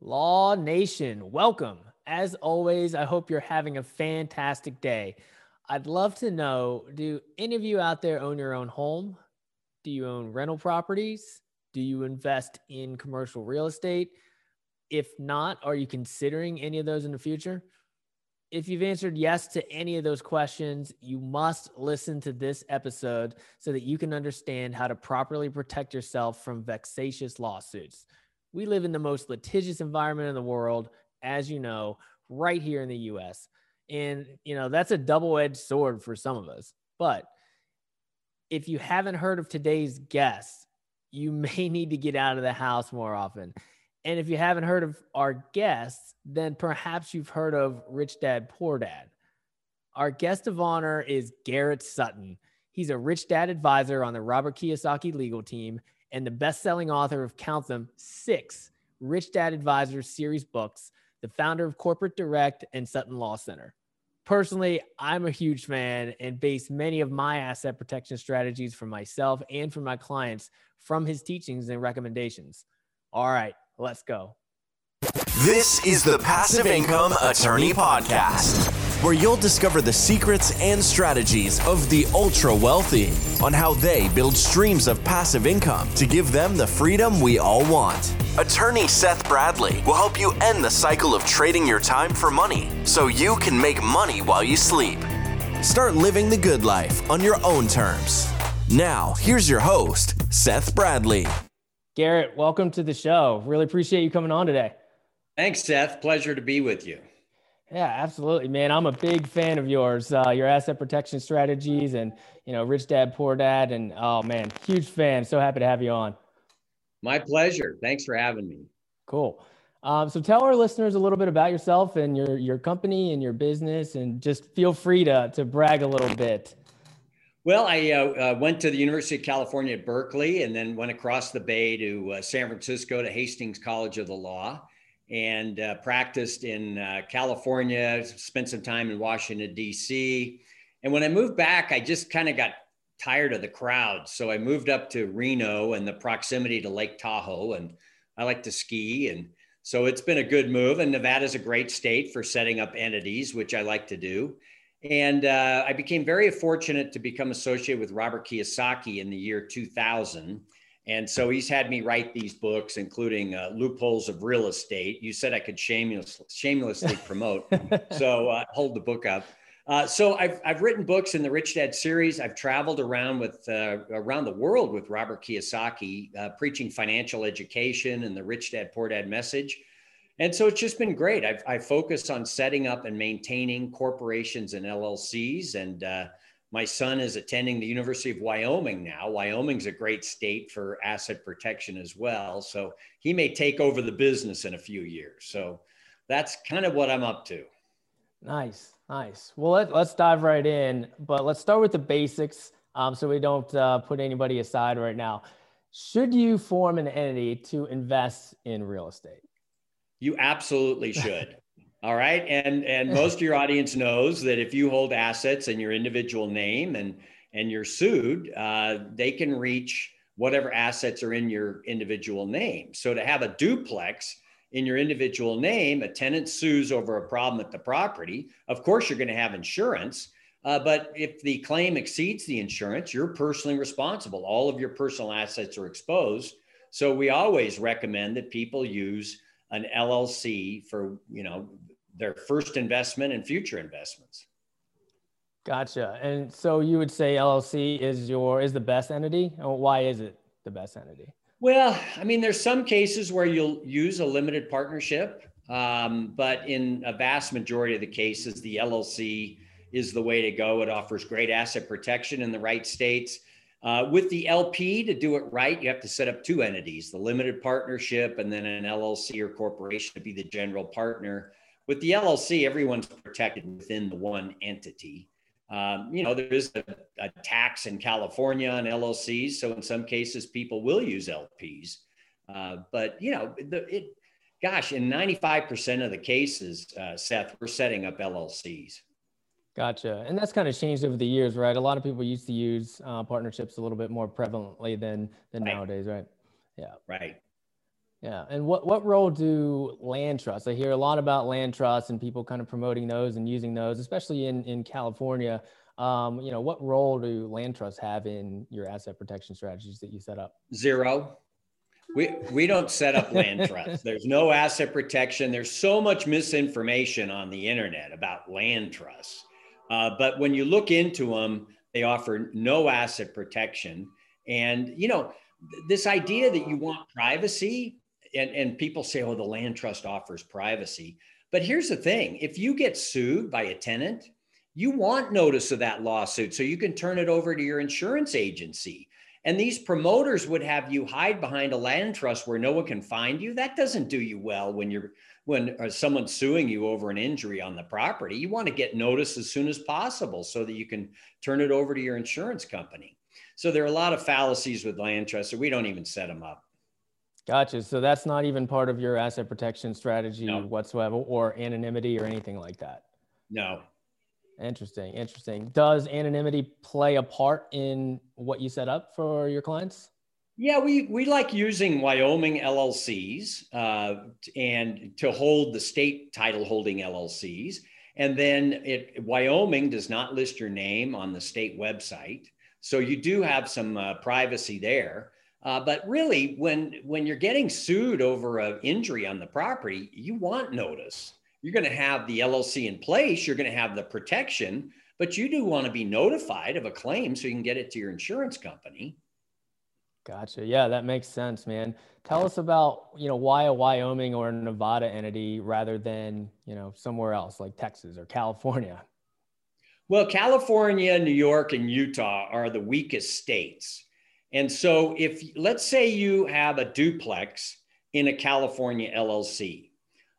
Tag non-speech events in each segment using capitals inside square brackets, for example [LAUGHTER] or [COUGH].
Law Nation, welcome. As always, I hope you're having a fantastic day. I'd love to know do any of you out there own your own home? Do you own rental properties? Do you invest in commercial real estate? If not, are you considering any of those in the future? If you've answered yes to any of those questions, you must listen to this episode so that you can understand how to properly protect yourself from vexatious lawsuits. We live in the most litigious environment in the world, as you know, right here in the US. And, you know, that's a double edged sword for some of us. But if you haven't heard of today's guest, you [LAUGHS] may need to get out of the house more often. And if you haven't heard of our guests, then perhaps you've heard of Rich Dad Poor Dad. Our guest of honor is Garrett Sutton. He's a Rich Dad advisor on the Robert Kiyosaki legal team and the best-selling author of count them six Rich Dad Advisors series books, the founder of Corporate Direct and Sutton Law Center. Personally, I'm a huge fan and base many of my asset protection strategies for myself and for my clients from his teachings and recommendations. All right, let's go. This is the Passive Income Attorney Podcast where you'll discover the secrets and strategies of the ultra wealthy on how they build streams of passive income to give them the freedom we all want. Attorney Seth Bradley will help you end the cycle of trading your time for money so you can make money while you sleep. Start living the good life on your own terms. Now, here's your host, Seth Bradley. Garrett, welcome to the show. Really appreciate you coming on today. Thanks, Seth. Pleasure to be with you. Yeah, absolutely, man. I'm a big fan of yours. Uh, your asset protection strategies, and you know, Rich Dad Poor Dad, and oh man, huge fan. So happy to have you on. My pleasure. Thanks for having me. Cool. Um, so tell our listeners a little bit about yourself and your your company and your business, and just feel free to to brag a little bit. Well, I uh, uh, went to the University of California at Berkeley, and then went across the bay to uh, San Francisco to Hastings College of the Law and uh, practiced in uh, California, spent some time in Washington, D.C. And when I moved back, I just kind of got tired of the crowd. So I moved up to Reno and the proximity to Lake Tahoe. And I like to ski. And so it's been a good move. And Nevada is a great state for setting up entities, which I like to do. And uh, I became very fortunate to become associated with Robert Kiyosaki in the year 2000 and so he's had me write these books, including uh, Loopholes of Real Estate. You said I could shameless, shamelessly [LAUGHS] promote. so uh, hold the book up. Uh, so I've, I've written books in the Rich Dad series. I've traveled around with uh, around the world with Robert Kiyosaki, uh, preaching financial education and the Rich Dad Poor Dad message. And so it's just been great. I've, I focus on setting up and maintaining corporations and LLCs and uh, my son is attending the University of Wyoming now. Wyoming's a great state for asset protection as well. So he may take over the business in a few years. So that's kind of what I'm up to. Nice, nice. Well, let, us dive right in, but let's start with the basics um, so we don't uh, put anybody aside right now. Should you form an entity to invest in real estate? You absolutely [LAUGHS] should. All right. And and [LAUGHS] most of your audience knows that if you hold assets in your individual name and and you're sued, uh, they can reach whatever assets are in your individual name. So to have a duplex in your individual name, a tenant sues over a problem at the property. Of course, you're going to have insurance. Uh, but if the claim exceeds the insurance, you're personally responsible. All of your personal assets are exposed. So we always recommend that people use an LLC for you know their first investment and future investments. Gotcha. And so you would say LLC is your is the best entity. Why is it the best entity? Well, I mean, there's some cases where you'll use a limited partnership, um, but in a vast majority of the cases, the LLC is the way to go. It offers great asset protection in the right states. Uh, with the LP, to do it right, you have to set up two entities the limited partnership and then an LLC or corporation to be the general partner. With the LLC, everyone's protected within the one entity. Um, you know, there is a, a, tax in California on LLCs. So in some cases, people will use LPs. Uh, but, you know, the, it, gosh, in 95% of the cases, uh, Seth, we're setting up LLCs. Gotcha. And that's kind of changed over the years, right? A lot of people used to use uh, partnerships a little bit more prevalently than, than right. nowadays, right? Yeah. Right. Yeah. And what, what role do land trusts? I hear a lot about land trusts and people kind of promoting those and using those, especially in, in California. Um, you know, what role do land trusts have in your asset protection strategies that you set up? Zero. We, we don't set up land trusts. There's no asset protection. There's so much misinformation on the internet about land trusts. Uh, but when you look into them, they offer no asset protection. And, you know, this idea that you want privacy, and, and people say, oh, the land trust offers privacy. But here's the thing if you get sued by a tenant, you want notice of that lawsuit so you can turn it over to your insurance agency. And these promoters would have you hide behind a land trust where no one can find you. That doesn't do you well when you're when uh, someone's suing you over an injury on the property. You want to get notice as soon as possible so that you can turn it over to your insurance company. So there are a lot of fallacies with land trusts, so we don't even set them up. Gotcha. So that's not even part of your asset protection strategy no. whatsoever, or anonymity or anything like that. No. Interesting. Interesting. Does anonymity play a part in what you set up for your clients? Yeah, we, we like using Wyoming LLCs uh, and to hold the state title holding LLCs. And then it, Wyoming does not list your name on the state website. So you do have some uh, privacy there. Uh, but really, when when you're getting sued over an injury on the property, you want notice. You're going to have the LLC in place. You're going to have the protection, but you do want to be notified of a claim so you can get it to your insurance company. Gotcha. Yeah, that makes sense, man. Tell us about you know why a Wyoming or a Nevada entity rather than you know somewhere else like Texas or California. Well, California, New York, and Utah are the weakest states. And so, if let's say you have a duplex in a California LLC,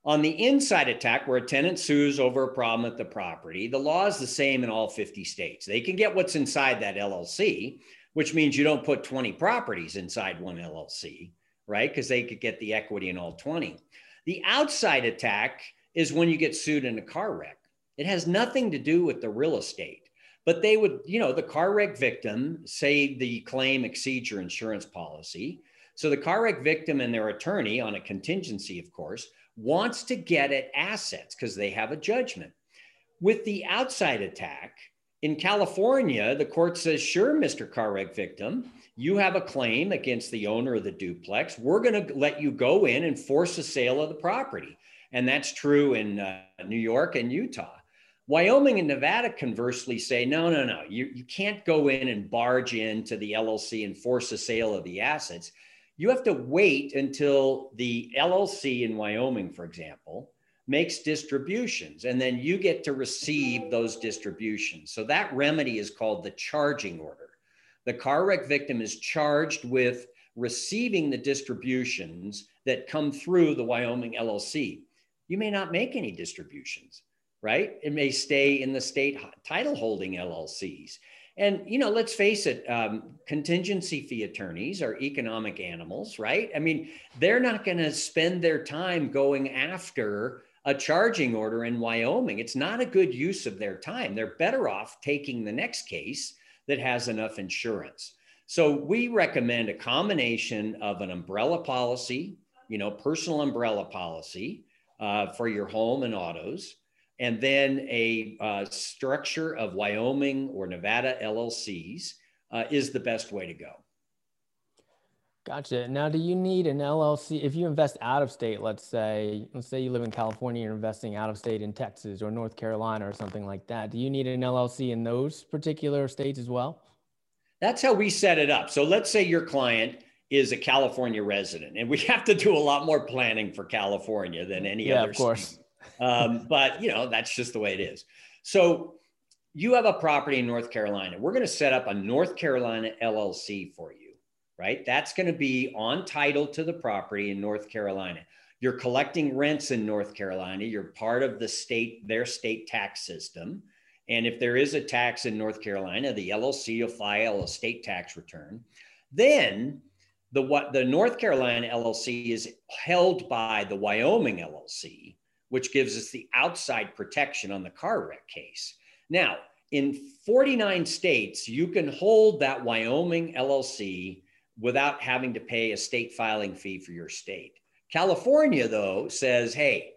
on the inside attack, where a tenant sues over a problem at the property, the law is the same in all 50 states. They can get what's inside that LLC, which means you don't put 20 properties inside one LLC, right? Because they could get the equity in all 20. The outside attack is when you get sued in a car wreck. It has nothing to do with the real estate. But they would, you know, the car wreck victim say the claim exceeds your insurance policy. So the car wreck victim and their attorney, on a contingency, of course, wants to get at assets because they have a judgment. With the outside attack, in California, the court says, sure, Mr. Car wreck victim, you have a claim against the owner of the duplex. We're going to let you go in and force a sale of the property. And that's true in uh, New York and Utah. Wyoming and Nevada conversely say, no, no, no, you, you can't go in and barge into the LLC and force a sale of the assets. You have to wait until the LLC in Wyoming, for example, makes distributions, and then you get to receive those distributions. So that remedy is called the charging order. The car wreck victim is charged with receiving the distributions that come through the Wyoming LLC. You may not make any distributions right? It may stay in the state title holding LLCs. And, you know, let's face it, um, contingency fee attorneys are economic animals, right? I mean, they're not going to spend their time going after a charging order in Wyoming. It's not a good use of their time. They're better off taking the next case that has enough insurance. So we recommend a combination of an umbrella policy, you know, personal umbrella policy uh, for your home and autos, and then a uh, structure of Wyoming or Nevada LLCs uh, is the best way to go. Gotcha. Now, do you need an LLC if you invest out of state? Let's say, let's say you live in California, you're investing out of state in Texas or North Carolina or something like that. Do you need an LLC in those particular states as well? That's how we set it up. So, let's say your client is a California resident, and we [LAUGHS] have to do a lot more planning for California than any yeah, other. of course. State. Um, but you know, that's just the way it is. So you have a property in North Carolina. We're going to set up a North Carolina LLC for you, right? That's going to be on title to the property in North Carolina. You're collecting rents in North Carolina. You're part of the state, their state tax system. And if there is a tax in North Carolina, the LLC will file a state tax return. Then the what the North Carolina LLC is held by the Wyoming LLC, which gives us the outside protection on the car wreck case. Now, in 49 states, you can hold that Wyoming LLC without having to pay a state filing fee for your state. California, though, says, hey,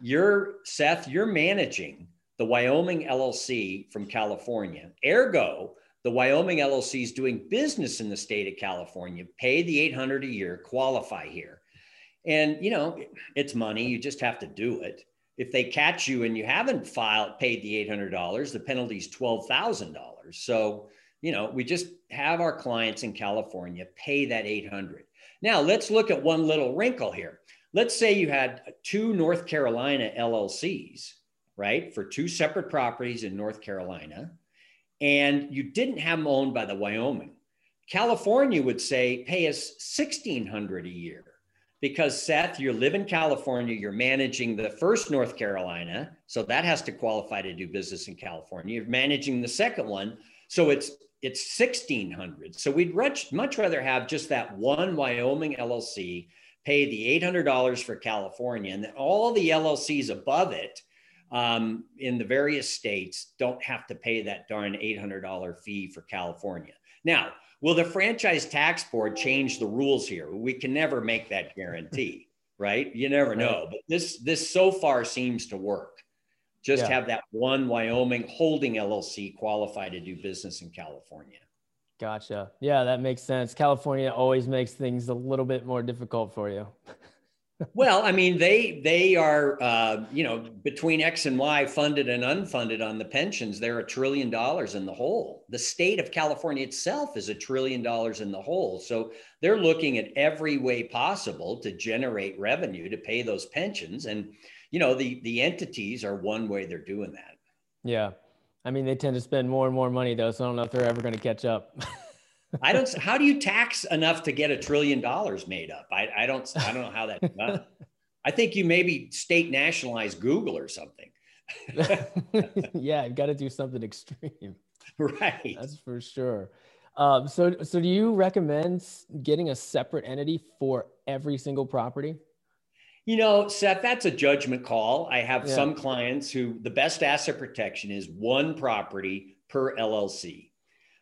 you're Seth, you're managing the Wyoming LLC from California. Ergo, the Wyoming LLC is doing business in the state of California, pay the 800 a year, qualify here. And, you know, it's money. You just have to do it. If they catch you and you haven't filed, paid the $800, the penalty is $12,000. So, you know, we just have our clients in California pay that 800. Now, let's look at one little wrinkle here. Let's say you had two North Carolina LLCs, right, for two separate properties in North Carolina, and you didn't have them owned by the Wyoming. California would say, pay us 1600 a year because Seth, you live in California, you're managing the first North Carolina, so that has to qualify to do business in California. You're managing the second one, so it's it's 1600. So we'd much much rather have just that one Wyoming LLC pay the $800 for California, and then all the LLCs above it um, in the various states don't have to pay that darn $800 fee for California. Now, Will the franchise tax board change the rules here? We can never make that guarantee, [LAUGHS] right? You never know. But this this so far seems to work. Just yeah. have that one Wyoming holding LLC qualify to do business in California. Gotcha. Yeah, that makes sense. California always makes things a little bit more difficult for you. [LAUGHS] well, I mean, they they are uh, you know between X and Y, funded and unfunded on the pensions. They're a trillion dollars in the hole. The state of California itself is a trillion dollars in the hole. So they're looking at every way possible to generate revenue to pay those pensions, and you know the the entities are one way they're doing that. Yeah, I mean they tend to spend more and more money though, so I don't know if they're ever going to catch up. [LAUGHS] I don't. How do you tax enough to get a trillion dollars made up? I, I don't. I don't know how that's done. I think you maybe state nationalize Google or something. [LAUGHS] yeah, you've got to do something extreme. Right. That's for sure. Um, so, so do you recommend getting a separate entity for every single property? You know, Seth, that's a judgment call. I have yeah. some clients who the best asset protection is one property per LLC.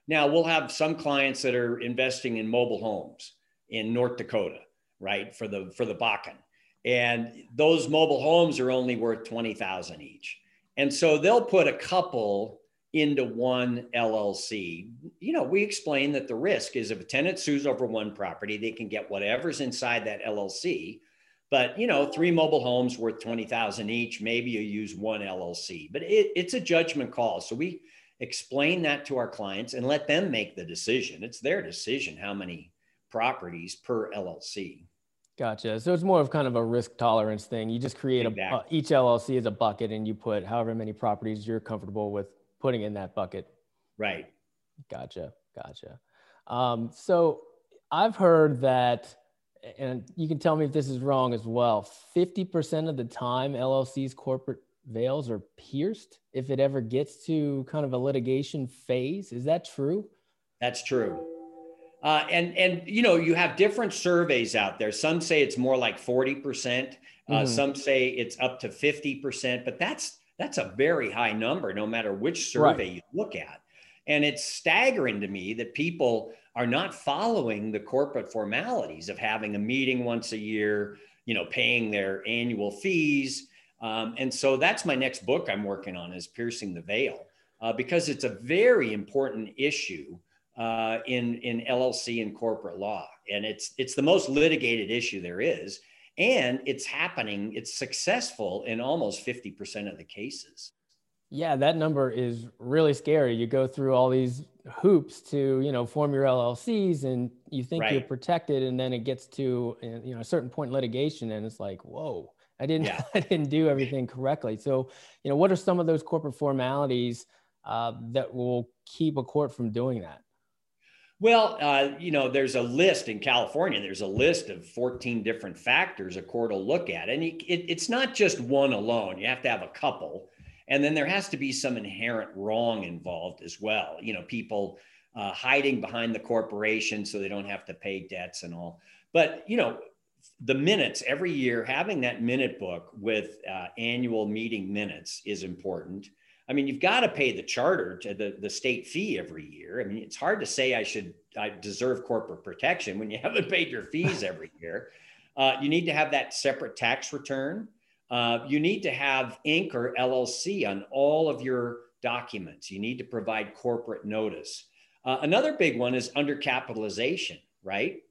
Now, we'll have some clients that are investing in mobile homes in North Dakota, right, for the for the Bakken. And those mobile homes are only worth 20,000 each. And so they'll put a couple into one LLC. You know, we explain that the risk is if a tenant sues over one property, they can get whatever's inside that LLC. But you know, three mobile homes worth 20,000 each, maybe you use one LLC. But it, it's a judgment call. So we explain that to our clients and let them make the decision. It's their decision how many properties per LLC. Gotcha. So it's more of kind of a risk tolerance thing. You just create exactly. a uh, each LLC is a bucket, and you put however many properties you're comfortable with putting in that bucket. Right. Gotcha. Gotcha. Um, so I've heard that, and you can tell me if this is wrong as well. Fifty percent of the time, LLC's corporate veils are pierced if it ever gets to kind of a litigation phase. Is that true? That's true. Uh, and and you know you have different surveys out there. Some say it's more like forty percent. Uh, mm-hmm. Some say it's up to fifty percent. But that's that's a very high number, no matter which survey right. you look at. And it's staggering to me that people are not following the corporate formalities of having a meeting once a year, you know, paying their annual fees, um, and so that's my next book I'm working on is Piercing the Veil, uh, because it's a very important issue uh, in, in LLC and corporate law. And it's, it's the most litigated issue there is. And it's happening, it's successful in almost 50% of the cases. Yeah, that number is really scary. You go through all these hoops to, you know, form your LLCs and you think right. you're protected and then it gets to, you know, a certain point in litigation and it's like, whoa, I didn't yeah. [LAUGHS] I didn't do everything correctly. So, you know, what are some of those corporate formalities uh, that will keep a court from doing that? Well, uh, you know, there's a list in California. There's a list of 14 different factors a court will look at, and it, it, it's not just one alone. You have to have a couple, and then there has to be some inherent wrong involved as well. You know, people uh, hiding behind the corporation so they don't have to pay debts and all. But you know, the minutes every year, having that minute book with uh, annual meeting minutes is important. I mean, you've got to pay the charter to the, the state fee every year. I mean, it's hard to say I should I deserve corporate protection when you [LAUGHS] haven't paid your fees every year. Uh, you need to have that separate tax return. Uh, you need to have Inc. or LLC on all of your documents. You need to provide corporate notice. Uh, another big one is undercapitalization, right?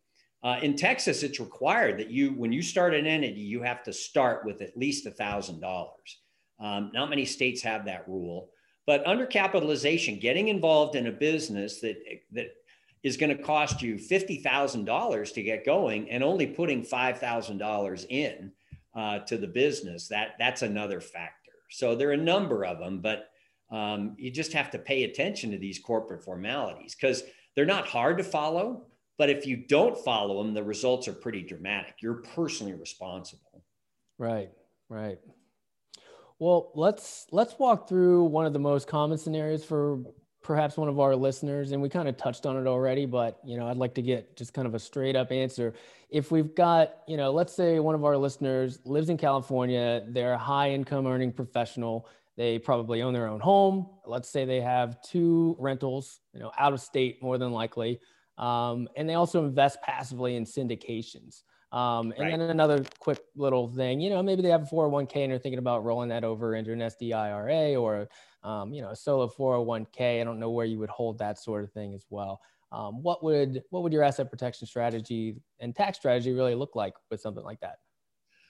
Uh, in Texas, it's required that you, when you start an entity, you have to start with at least $1,000. Um, not many states have that rule, but undercapitalization, getting involved in a business that, that is going to cost you $50,000 to get going and only putting $5,000 in uh, to the business, that, that's another factor. So there are a number of them, but um, you just have to pay attention to these corporate formalities because they're not hard to follow. But if you don't follow them, the results are pretty dramatic. You're personally responsible. Right, right. Well, let's let's walk through one of the most common scenarios for perhaps one of our listeners and we kind of touched on it already but you know i'd like to get just kind of a straight up answer if we've got you know let's say one of our listeners lives in california they're a high income earning professional they probably own their own home let's say they have two rentals you know out of state more than likely um, and they also invest passively in syndications um, and right. then another quick little thing, you know, maybe they have a 401k and they're thinking about rolling that over into an SDIRA or, um, you know, a solo 401k. I don't know where you would hold that sort of thing as well. Um, what would what would your asset protection strategy and tax strategy really look like with something like that?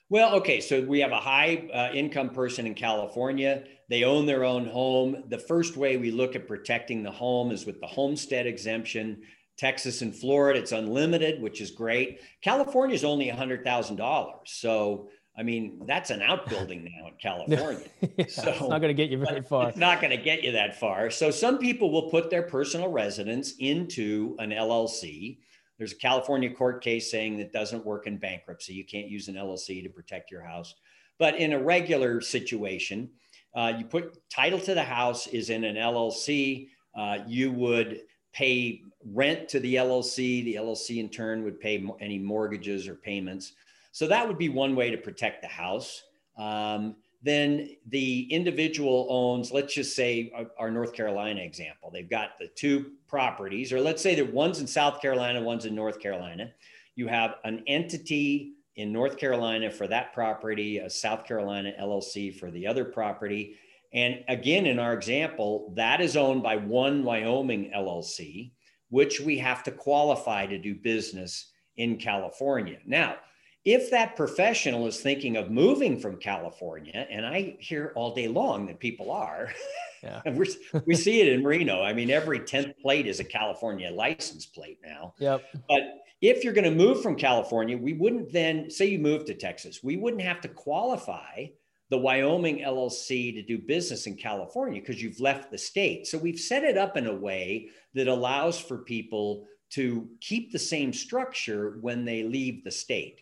Well, okay, so we have a high uh, income person in California. They own their own home. The first way we look at protecting the home is with the homestead exemption. Texas and Florida, it's unlimited, which is great. California is only $100,000. So, I mean, that's an outbuilding [LAUGHS] now in California. [LAUGHS] yeah, so it's not going to get you very far. It's [LAUGHS] not going to get you that far. So, some people will put their personal residence into an LLC. There's a California court case saying that doesn't work in bankruptcy. You can't use an LLC to protect your house. But in a regular situation, uh, you put title to the house is in an LLC. Uh, you would pay rent to the LLC. The LLC in turn would pay any mortgages or payments. So that would be one way to protect the house. Um, then the individual owns, let's just say our, our, North Carolina example. They've got the two properties, or let's say that one's in South Carolina, one's in North Carolina. You have an entity in North Carolina for that property, a South Carolina LLC for the other property. And again, in our example, that is owned by one Wyoming LLC which we have to qualify to do business in California. Now, if that professional is thinking of moving from California, and I hear all day long that people are, yeah. [LAUGHS] we see it in Reno. I mean, every 10th plate is a California license plate now. Yep. But if you're going to move from California, we wouldn't then say you move to Texas, we wouldn't have to qualify the Wyoming LLC to do business in California because you've left the state. So we've set it up in a way that allows for people to keep the same structure when they leave the state.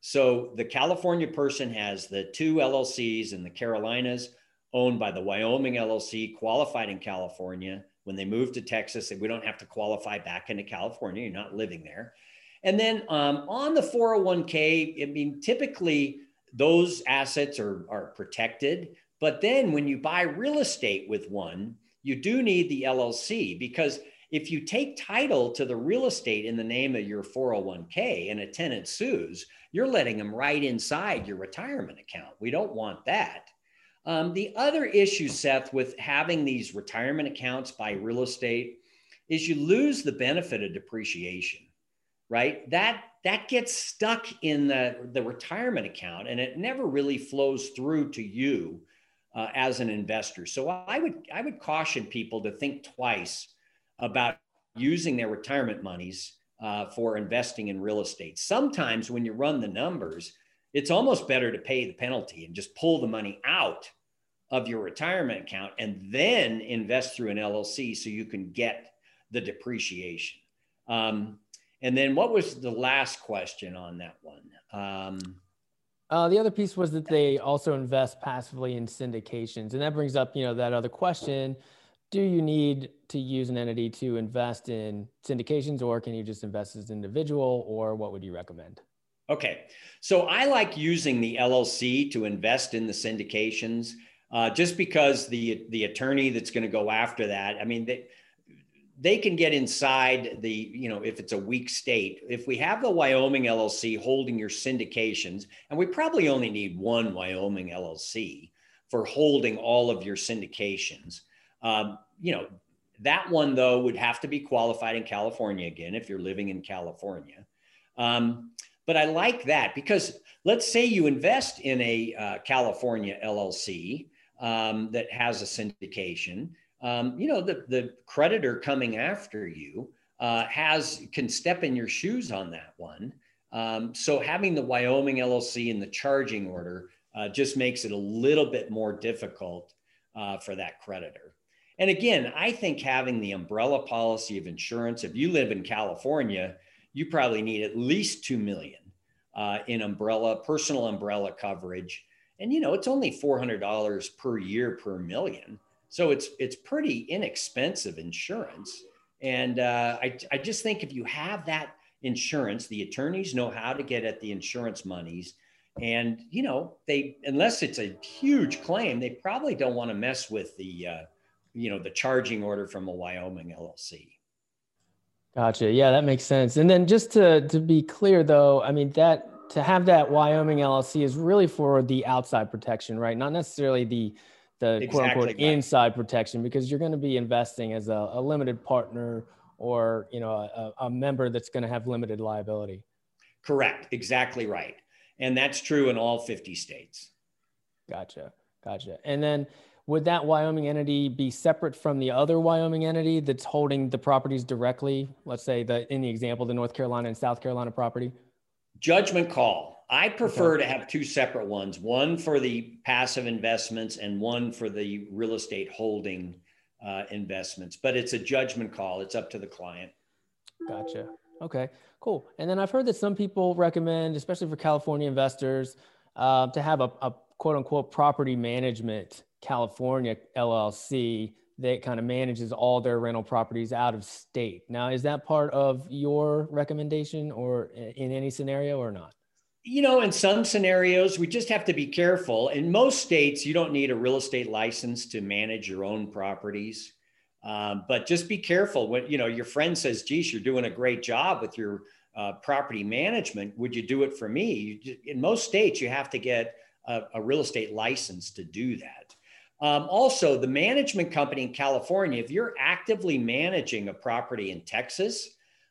So the California person has the two LLCs in the Carolinas owned by the Wyoming LLC, qualified in California. When they move to Texas, we don't have to qualify back into California. You're not living there. And then um, on the 401k, I mean, typically those assets are, are protected. But then when you buy real estate with one, you do need the LLC because if you take title to the real estate in the name of your 401k and a tenant sues, you're letting them right inside your retirement account. We don't want that. Um, the other issue, Seth, with having these retirement accounts by real estate is you lose the benefit of depreciation, right? That that gets stuck in the, the retirement account and it never really flows through to you uh, as an investor. So I would I would caution people to think twice about using their retirement monies uh, for investing in real estate. Sometimes when you run the numbers, it's almost better to pay the penalty and just pull the money out of your retirement account and then invest through an LLC so you can get the depreciation. Um, and then what was the last question on that one? Um, uh, the other piece was that they also invest passively in syndications, and that brings up, you know, that other question: Do you need to use an entity to invest in syndications, or can you just invest as an individual, or what would you recommend? Okay, so I like using the LLC to invest in the syndications, uh, just because the the attorney that's going to go after that. I mean, they, they can get inside the, you know, if it's a weak state, if we have the Wyoming LLC holding your syndications, and we probably only need one Wyoming LLC for holding all of your syndications, um, you know, that one though would have to be qualified in California again if you're living in California. Um, but I like that because let's say you invest in a uh, California LLC um, that has a syndication um, you know, the, the creditor coming after you uh, has can step in your shoes on that one. Um, so having the Wyoming LLC in the charging order uh, just makes it a little bit more difficult uh, for that creditor. And again, I think having the umbrella policy of insurance, if you live in California, you probably need at least 2 million uh, in umbrella, personal umbrella coverage. And, you know, it's only $400 per year per million. So it's it's pretty inexpensive insurance. And uh, I, I just think if you have that insurance, the attorneys know how to get at the insurance monies. And, you know, they, unless it's a huge claim, they probably don't want to mess with the, uh, you know, the charging order from a Wyoming LLC. Gotcha. Yeah, that makes sense. And then just to, to be clear though, I mean, that, to have that Wyoming LLC is really for the outside protection, right? Not necessarily the, the exactly. quote unquote right. inside protection because you're going to be investing as a, a limited partner or you know a, a member that's going to have limited liability. Correct. Exactly right. And that's true in all 50 states. Gotcha. Gotcha. And then would that wyoming entity be separate from the other wyoming entity that's holding the properties directly? Let's say the in the example the north carolina and south carolina property. Judgment call I prefer okay. to have two separate ones, one for the passive investments and one for the real estate holding uh, investments. But it's a judgment call. It's up to the client. Gotcha. Okay, cool. And then I've heard that some people recommend, especially for California investors, uh, to have a, a quote unquote property management California LLC that kind of manages all their rental properties out of state. Now, is that part of your recommendation or in any scenario or not? You know, in some scenarios, we just have to be careful. In most states, you don't need a real estate license to manage your own properties. Um, but just be careful when you know your friend says, "Geez, you're doing a great job with your uh, property management. Would you do it for me?" You, in most states, you have to get a, a real estate license to do that. Um, also, the management company in California, if you're actively managing a property in Texas,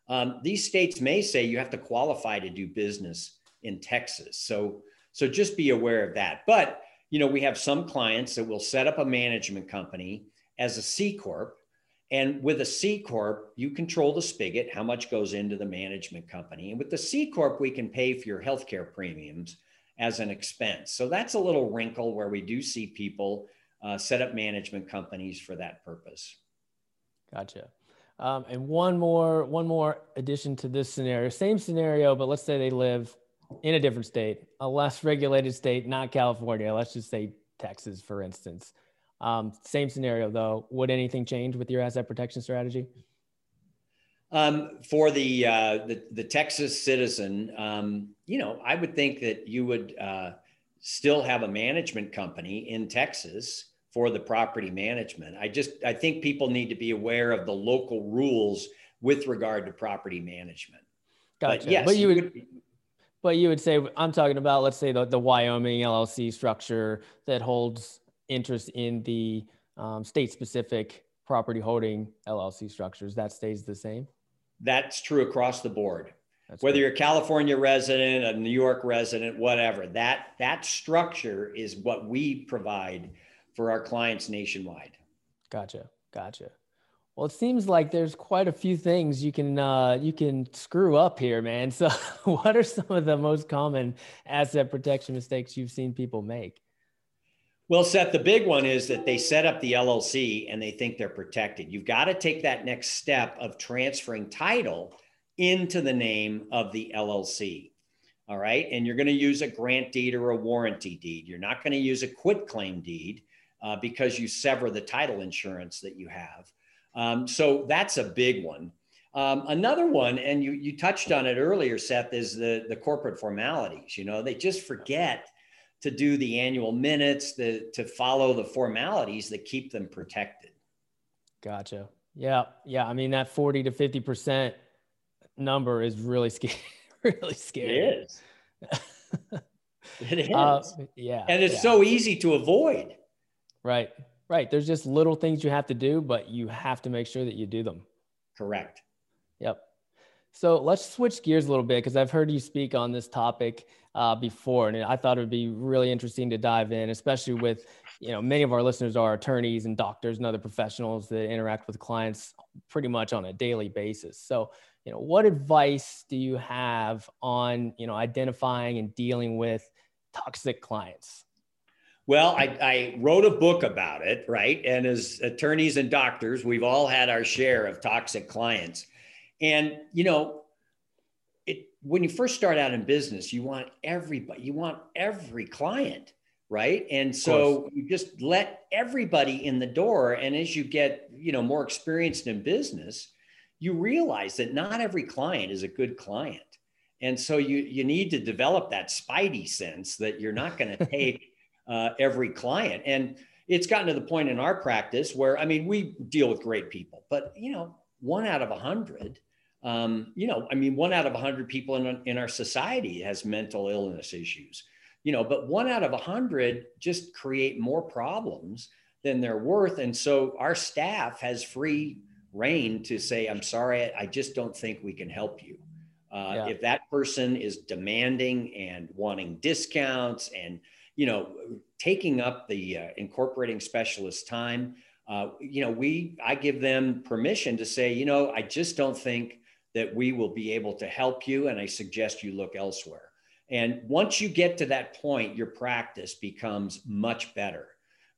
um, these states may say you have to qualify to do business in Texas. So, so just be aware of that. But, you know, we have some clients that will set up a management company as a C Corp. And with a C Corp, you control the spigot, how much goes into the management company. And with the C Corp, we can pay for your healthcare premiums as an expense. So that's a little wrinkle where we do see people uh, set up management companies for that purpose. Gotcha. Um, and one more, one more addition to this scenario, same scenario, but let's say they live in a different state, a less regulated state, not California. Let's just say Texas, for instance. Um, same scenario though. Would anything change with your asset protection strategy? Um, for the, uh, the, the Texas citizen, um, you know, I would think that you would uh, still have a management company in Texas for the property management. I just I think people need to be aware of the local rules with regard to property management. Gotcha. But yes, but you would but you would say I'm talking about, let's say the, the Wyoming LLC structure that holds interest in the um, state-specific property holding LLC structures. That stays the same. That's true across the board. That's Whether you're a California resident, a New York resident, whatever, that that structure is what we provide for our clients nationwide. Gotcha. Gotcha. Well, it seems like there's quite a few things you can uh, you can screw up here, man. [LAUGHS] So, what are some of the most common asset protection mistakes you've seen people make? Well, Seth, the big one is that they set up the LLC and they think they're protected. You've got to take that next step of transferring title into the name of the LLC. All right. And you're going to use a grant deed or a warranty deed. You're not going to use a quit claim deed uh, because you sever the title insurance that you have. Um, so that's a big one. Um, another one, and you you touched on it earlier, Seth, is the the corporate formalities. You know, they just forget to do the annual minutes, the to follow the formalities that keep them protected. Gotcha. Yeah. Yeah. I mean, that 40 to 50% number is really scary. [LAUGHS] really scary. It is. [LAUGHS] it is. Uh, yeah. And it's yeah. so easy to avoid. Right. Right. There's just little things you have to do, but you have to make sure that you do them. Correct. Yep. So let's switch gears a little bit because I've heard you speak on this topic uh, before, and I thought it would be really interesting to dive in, especially with you know many of our listeners are attorneys and doctors and other professionals that interact with clients pretty much on a daily basis. So you know, what advice do you have on you know identifying and dealing with toxic clients? Well, I, I, wrote a book about it, right? And as attorneys and doctors, we've all had our share of toxic clients. And, you know, it, when you first start out in business, you want everybody, you want every client, right? And so you just let everybody in the door. And as you get, you know, more experienced in business, you realize that not every client is a good client. And so you, you need to develop that spidey sense that you're not going [LAUGHS] to take uh, every client. And it's gotten to the point in our practice where, I mean, we deal with great people, but you know, one out of a hundred, um, you know, I mean, one out of a hundred people in, in our society has mental illness issues, you know, but one out of a hundred just create more problems than they're worth. And so our staff has free rein to say, I'm sorry, I just don't think we can help you. Uh, yeah. If that person is demanding and wanting discounts and you know, taking up the uh, incorporating specialist time, uh, you know, we, I give them permission to say, you know, I just don't think that we will be able to help you. And I suggest you look elsewhere. And once you get to that point, your practice becomes much better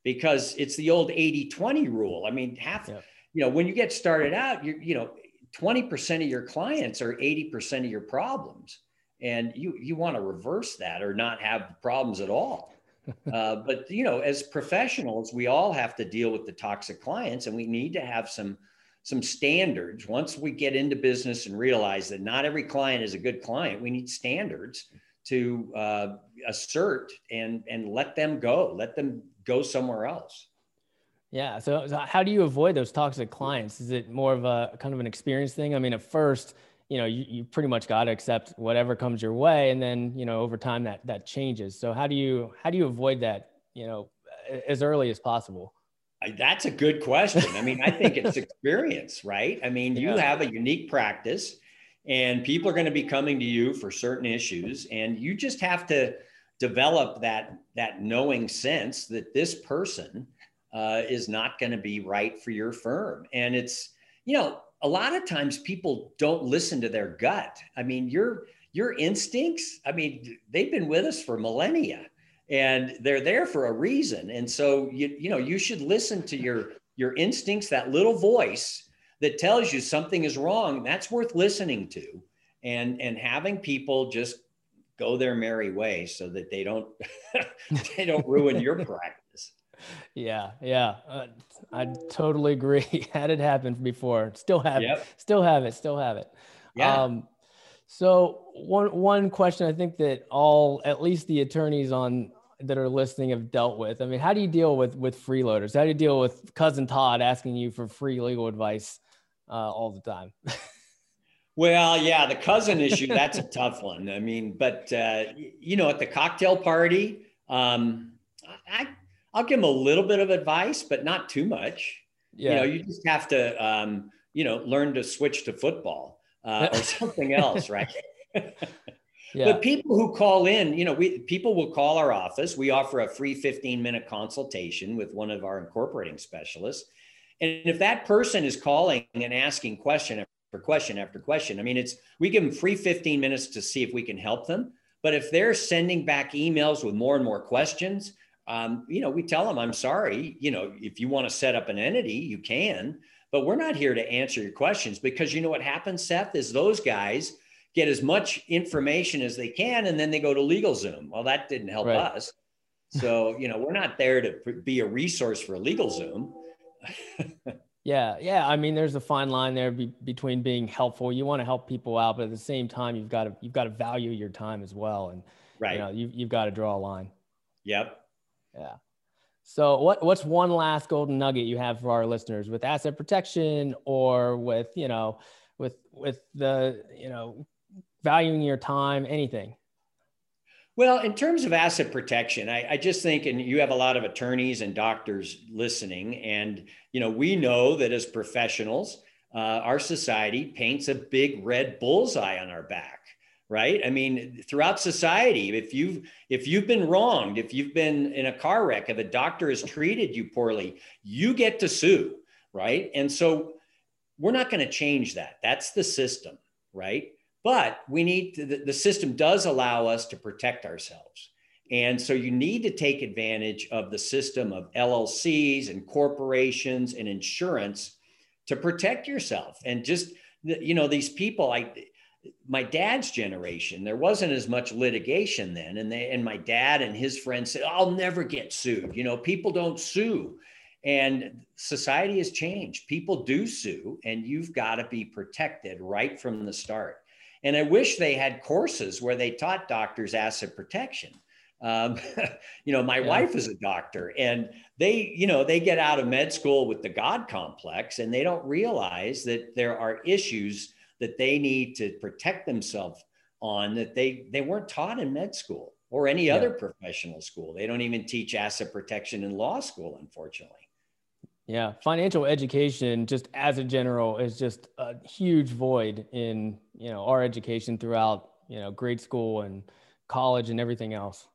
because it's the old 80 20 rule. I mean, half, yeah. you know, when you get started out, you you know, 20% of your clients are 80% of your problems and you you want to reverse that or not have problems at all uh, but you know as professionals we all have to deal with the toxic clients and we need to have some some standards. Once we get into business and realize that not every client is a good client we need standards to uh, assert and and let them go let them go somewhere else. Yeah so, so how do you avoid those toxic clients? Is it more of a kind of an experience thing? I mean at first you know you, you pretty much got to accept whatever comes your way and then you know over time that that changes. So how do you how do you avoid that you know as early as possible? That's a good question. I mean i think it's [LAUGHS] experience right? I mean you yeah. have a unique practice and people are going to be coming to you for certain issues and you just have to develop that that knowing sense that this person uh, is not going to be right for your firm. And it's you know a lot of times people don't listen to their gut. I mean, your your instincts, I mean, they've been with us for millennia and they're there for a reason. And so you you know, you should listen to your your instincts, that little voice that tells you something is wrong. That's worth listening to. And and having people just go their merry way so that they don't [LAUGHS] they don't ruin your [LAUGHS] practice yeah, yeah, uh, I totally agree. [LAUGHS] Had it happened before, still have yep. it, still have it, still have it. Yeah. Um, so one one question I think that all, at least the attorneys on that are listening, have dealt with. I mean, how do you deal with with freeloaders? How do you deal with cousin Todd asking you for free legal advice uh, all the time? [LAUGHS] Well, yeah, the cousin issue, that's a tough one. I mean, but, uh, you know, at the cocktail party, um, I, I'll give them a little bit of advice, but not too much. Yeah. You know, you just have to, um, you know, learn to switch to football uh, or [LAUGHS] something else, right? [LAUGHS] yeah. But people who call in, you know, we people will call our office. We offer a free 15 minute consultation with one of our incorporating specialists. And if that person is calling and asking question after question after question, I mean, it's we give them free 15 minutes to see if we can help them. But if they're sending back emails with more and more questions, um, you know, we tell them, I'm sorry, you know, if you want to set up an entity, you can, but we're not here to answer your questions because you know what happens, Seth, is those guys get as much information as they can and then they go to LegalZoom. Well, that didn't help right. us. So, [LAUGHS] you know, we're not there to be a resource for LegalZoom. [LAUGHS] yeah. Yeah. I mean, there's a fine line there be, between being helpful. You want to help people out, but at the same time, you've got to, you've got to value your time as well. And, right. you know, you, you've got to draw a line. Yep. Yeah. So what what's one last golden nugget you have for our listeners with asset protection or with, you know, with with the, you know, valuing your time, anything? Well, in terms of asset protection, I, I, just think, and you have a lot of attorneys and doctors listening, and you know, we know that as professionals, uh, our society paints a big red bullseye on our back right? I mean throughout society if you've if you've been wronged if you've been in a car wreck if a doctor has treated you poorly you get to sue right? And so we're not going to change that. That's the system right? But we need to, the, the system does allow us to protect ourselves. And so you need to take advantage of the system of llcs and corporations and insurance to protect yourself. And just you know these people i my dad's generation, there wasn't as much litigation then. And they and my dad and his friends said, I'll never get sued. You know, people don't sue. And society has changed. People do sue, and you've got to be protected right from the start. And I wish they had courses where they taught doctors asset protection. Um, [LAUGHS] you know, my yeah. wife is a doctor, and they, you know, they get out of med school with the God complex, and they don't realize that there are issues that they need to protect themselves on that they they weren't taught in med school or any yeah. other professional school. They don't even teach asset protection in law school, unfortunately. Yeah, financial education, just as a general, is just a huge void in you know our education throughout you know grade school and college and everything else.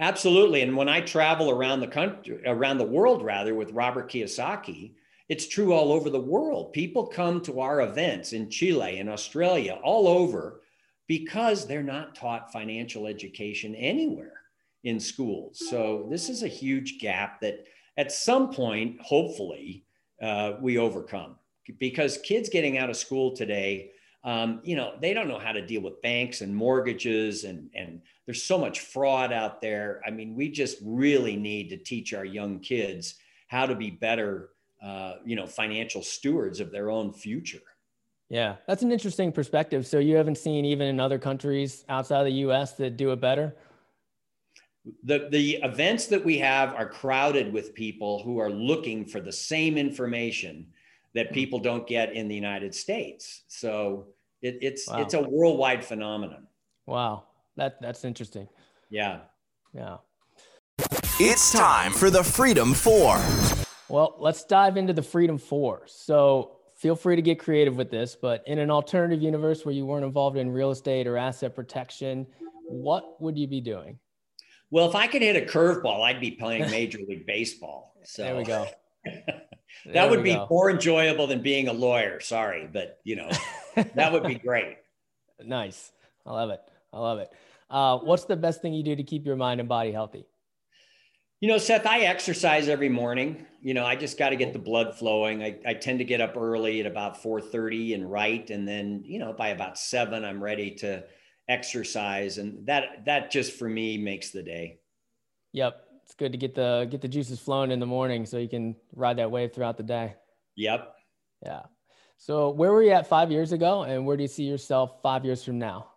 Absolutely, and when I travel around the country, around the world, rather, with Robert Kiyosaki, it's true all over the world. People come to our events in Chile, in Australia, all over because they're not taught financial education anywhere in schools. So this is a huge gap that at some point, hopefully, uh, we overcome because kids getting out of school today, um, you know, they don't know how to deal with banks and mortgages and, and there's so much fraud out there. I mean, we just really need to teach our young kids how to be better uh, you know, financial stewards of their own future. Yeah, that's an interesting perspective. So you haven't seen even in other countries outside of the U.S. that do it better. The the events that we have are crowded with people who are looking for the same information that hmm. people don't get in the United States. So it, it's wow. it's a worldwide phenomenon. Wow, that that's interesting. Yeah, yeah. It's time for the Freedom Four. Well, let's dive into the Freedom Four. So feel free to get creative with this, but in an alternative universe where you weren't involved in real estate or asset protection, what would you be doing? Well, if I could hit a curveball, I'd be playing [LAUGHS] Major League Baseball. So there we go. [LAUGHS] that would be go. more enjoyable than being a lawyer. Sorry, but you know, that would be great. [LAUGHS] Nice. I love it. I love it. Uh, what's the best thing you do to keep your mind and body healthy? You know, Seth, I exercise every morning. You know, I just got to get the blood flowing. I, I tend to get up early at about 4:30 and write, and then you know by about seven, I'm ready to exercise, and that that just for me makes the day. Yep, it's good to get the get the juices flowing in the morning so you can ride that wave throughout the day. Yep. Yeah. So where were you at five years ago, and where do you see yourself five years from now?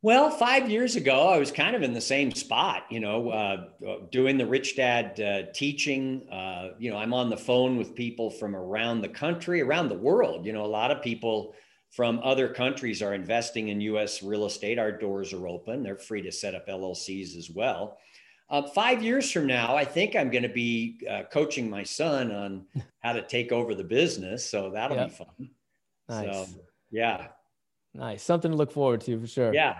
Well, five years ago, I was kind of in the same spot, you know, uh, doing the Rich Dad uh, teaching. Uh, you know, I'm on the phone with people from around the country, around the world. You know, a lot of people from other countries are investing in US real estate. Our doors are open, they're free to set up LLCs as well. Uh, five years from now, I think I'm going to be uh, coaching my son on [LAUGHS] how to take over the business. So that'll yep. be fun. Nice. So, yeah. Nice. Something to look forward to for sure. Yeah.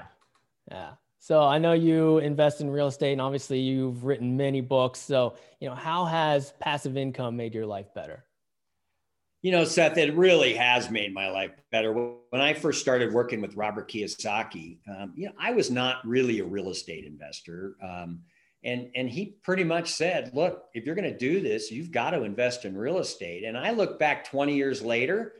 Yeah. So I know you invest in real estate and obviously you've written many books. So, you know, how has passive income made your life better? You know, Seth, it really has made my life better. When I first started working with Robert Kiyosaki, um, you know, I was not really a real estate investor. Um, and, and he pretty much said, look, if you're going to do this, you've got to invest in real estate. And I look back 20 years later,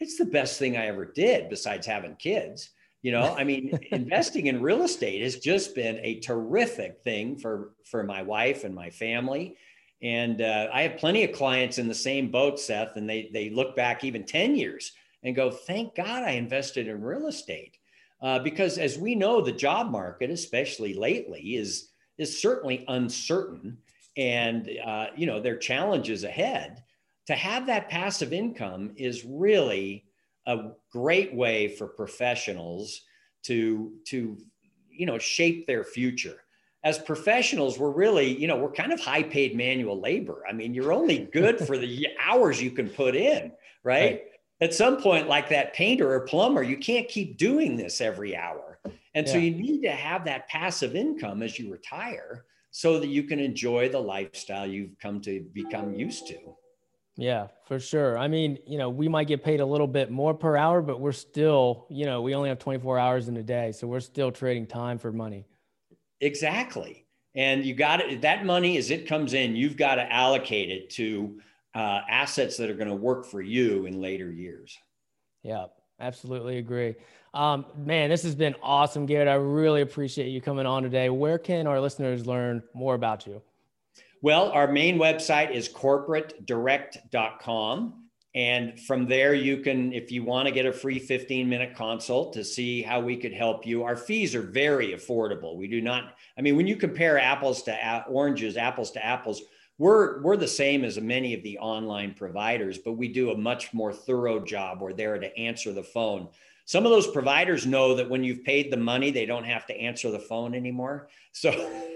it's the best thing I ever did besides having kids. You know, I mean, [LAUGHS] investing in real estate has just been a terrific thing for for my wife and my family. And uh, I have plenty of clients in the same boat, Seth, and they they look back even ten years and go, "Thank God I invested in real estate," uh, because as we know, the job market, especially lately, is is certainly uncertain. and uh, you know their challenges ahead to have that passive income is really a great way for professionals to to you know shape their future as professionals we're really you know we're kind of high paid manual labor i mean you're only good for the [LAUGHS] hours you can put in right? right? at some point like that painter or plumber you can't keep doing this every hour and yeah. so you need to have that passive income as you retire so that you can enjoy the lifestyle you've come to become used to yeah, for sure. I mean, you know, we might get paid a little bit more per hour, but we're still, you know, we only have 24 hours in a day. So we're still trading time for money. Exactly. And you got it. That money, as it comes in, you've got to allocate it to uh, assets that are going to work for you in later years. Yeah, absolutely agree. Um, man, this has been awesome, Garrett. I really appreciate you coming on today. Where can our listeners learn more about you? Well, our main website is corporatedirect.com. And from there, you can, if you want to get a free 15 minute consult to see how we could help you, our fees are very affordable. We do not, I mean, when you compare apples to oranges, apples to apples, we're, we're the same as many of the online providers, but we do a much more thorough job. We're there to answer the phone. Some of those providers know that when you've paid the money, they don't have to answer the phone anymore. So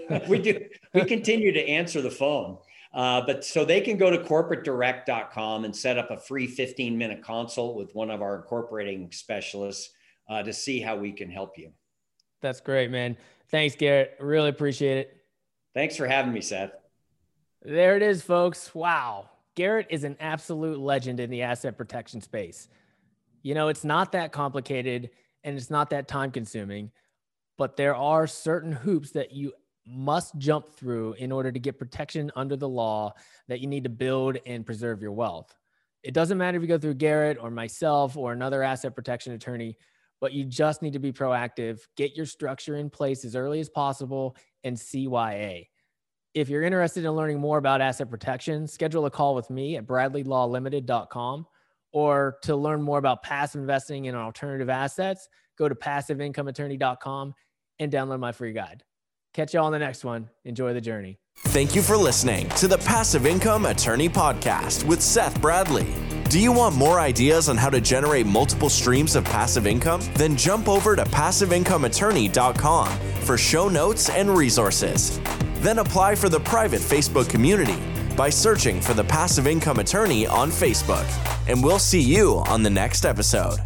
[LAUGHS] we do, we continue to answer the phone. Uh, but so they can go to corporatedirect.com and set up a free 15 minute consult with one of our incorporating specialists uh, to see how we can help you. That's great, man. Thanks, Garrett. Really appreciate it. Thanks for having me, Seth. There it is, folks. Wow. Garrett is an absolute legend in the asset protection space. You know, it's not that complicated and it's not that time consuming, but there are certain hoops that you must jump through in order to get protection under the law that you need to build and preserve your wealth. It doesn't matter if you go through Garrett or myself or another asset protection attorney, but you just need to be proactive, get your structure in place as early as possible, and CYA. If you're interested in learning more about asset protection, schedule a call with me at bradleylawlimited.com or to learn more about passive investing in alternative assets, go to passiveincomeattorney.com and download my free guide. Catch you all on the next one. Enjoy the journey. Thank you for listening to the Passive Income Attorney Podcast with Seth Bradley. Do you want more ideas on how to generate multiple streams of passive income? Then jump over to passiveincomeattorney.com for show notes and resources. Then apply for the private Facebook community by searching for the Passive Income Attorney on Facebook. And we'll see you on the next episode.